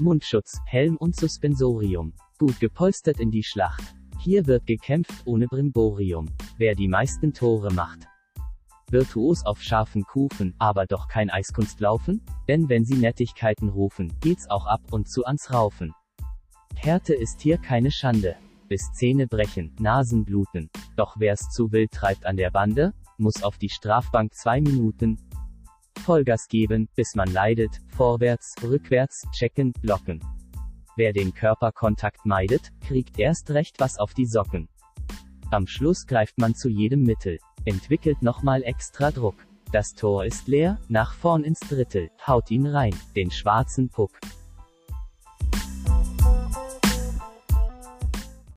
Mundschutz, Helm und Suspensorium. Gut gepolstert in die Schlacht. Hier wird gekämpft ohne Brimborium. Wer die meisten Tore macht. Virtuos auf scharfen Kufen, aber doch kein Eiskunstlaufen? Denn wenn sie Nettigkeiten rufen, geht's auch ab und zu ans Raufen. Härte ist hier keine Schande. Bis Zähne brechen, Nasen bluten. Doch wer's zu wild treibt an der Bande, muss auf die Strafbank zwei Minuten. Vollgas geben, bis man leidet, vorwärts, rückwärts, checken, blocken. Wer den Körperkontakt meidet, kriegt erst recht was auf die Socken. Am Schluss greift man zu jedem Mittel, entwickelt nochmal extra Druck. Das Tor ist leer, nach vorn ins Drittel, haut ihn rein, den schwarzen Puck.